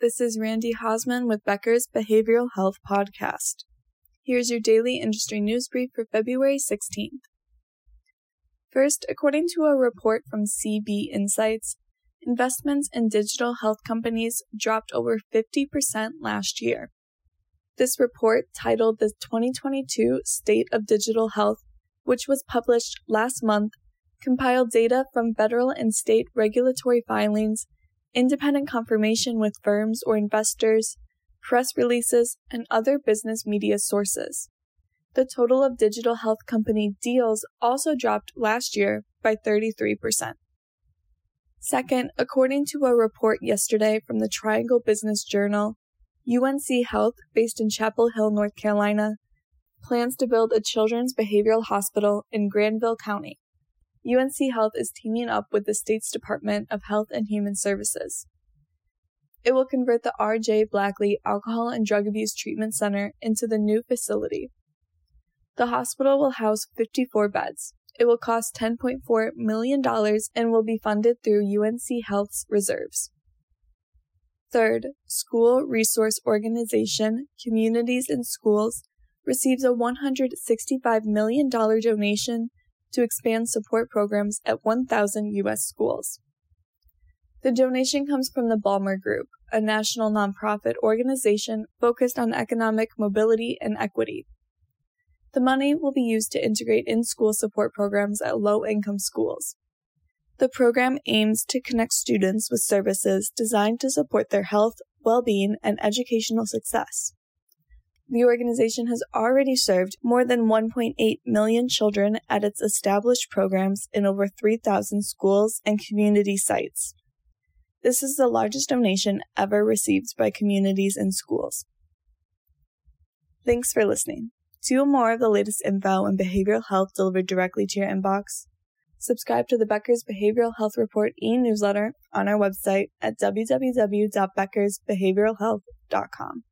This is Randy Hosman with Becker's Behavioral Health Podcast. Here's your daily industry news brief for February 16th. First, according to a report from CB Insights, investments in digital health companies dropped over 50% last year. This report, titled the 2022 State of Digital Health, which was published last month, compiled data from federal and state regulatory filings, independent confirmation with firms or investors, press releases, and other business media sources. The total of digital health company deals also dropped last year by 33%. Second, according to a report yesterday from the Triangle Business Journal, UNC Health, based in Chapel Hill, North Carolina, plans to build a children's behavioral hospital in Granville County. UNC Health is teaming up with the state's Department of Health and Human Services. It will convert the R.J. Blackley Alcohol and Drug Abuse Treatment Center into the new facility. The hospital will house 54 beds. It will cost $10.4 million and will be funded through UNC Health's reserves. Third, School Resource Organization Communities In Schools receives a $165 million donation to expand support programs at 1,000 U.S. schools. The donation comes from the Ballmer Group, a national nonprofit organization focused on economic mobility and equity. The money will be used to integrate in school support programs at low income schools. The program aims to connect students with services designed to support their health, well being, and educational success. The organization has already served more than 1.8 million children at its established programs in over 3,000 schools and community sites. This is the largest donation ever received by Communities In Schools. Thanks for listening. To know more of the latest info and behavioral health delivered directly to your inbox, subscribe to the Becker's Behavioral Health Report e-newsletter on our website at www.beckersbehavioralhealth.com.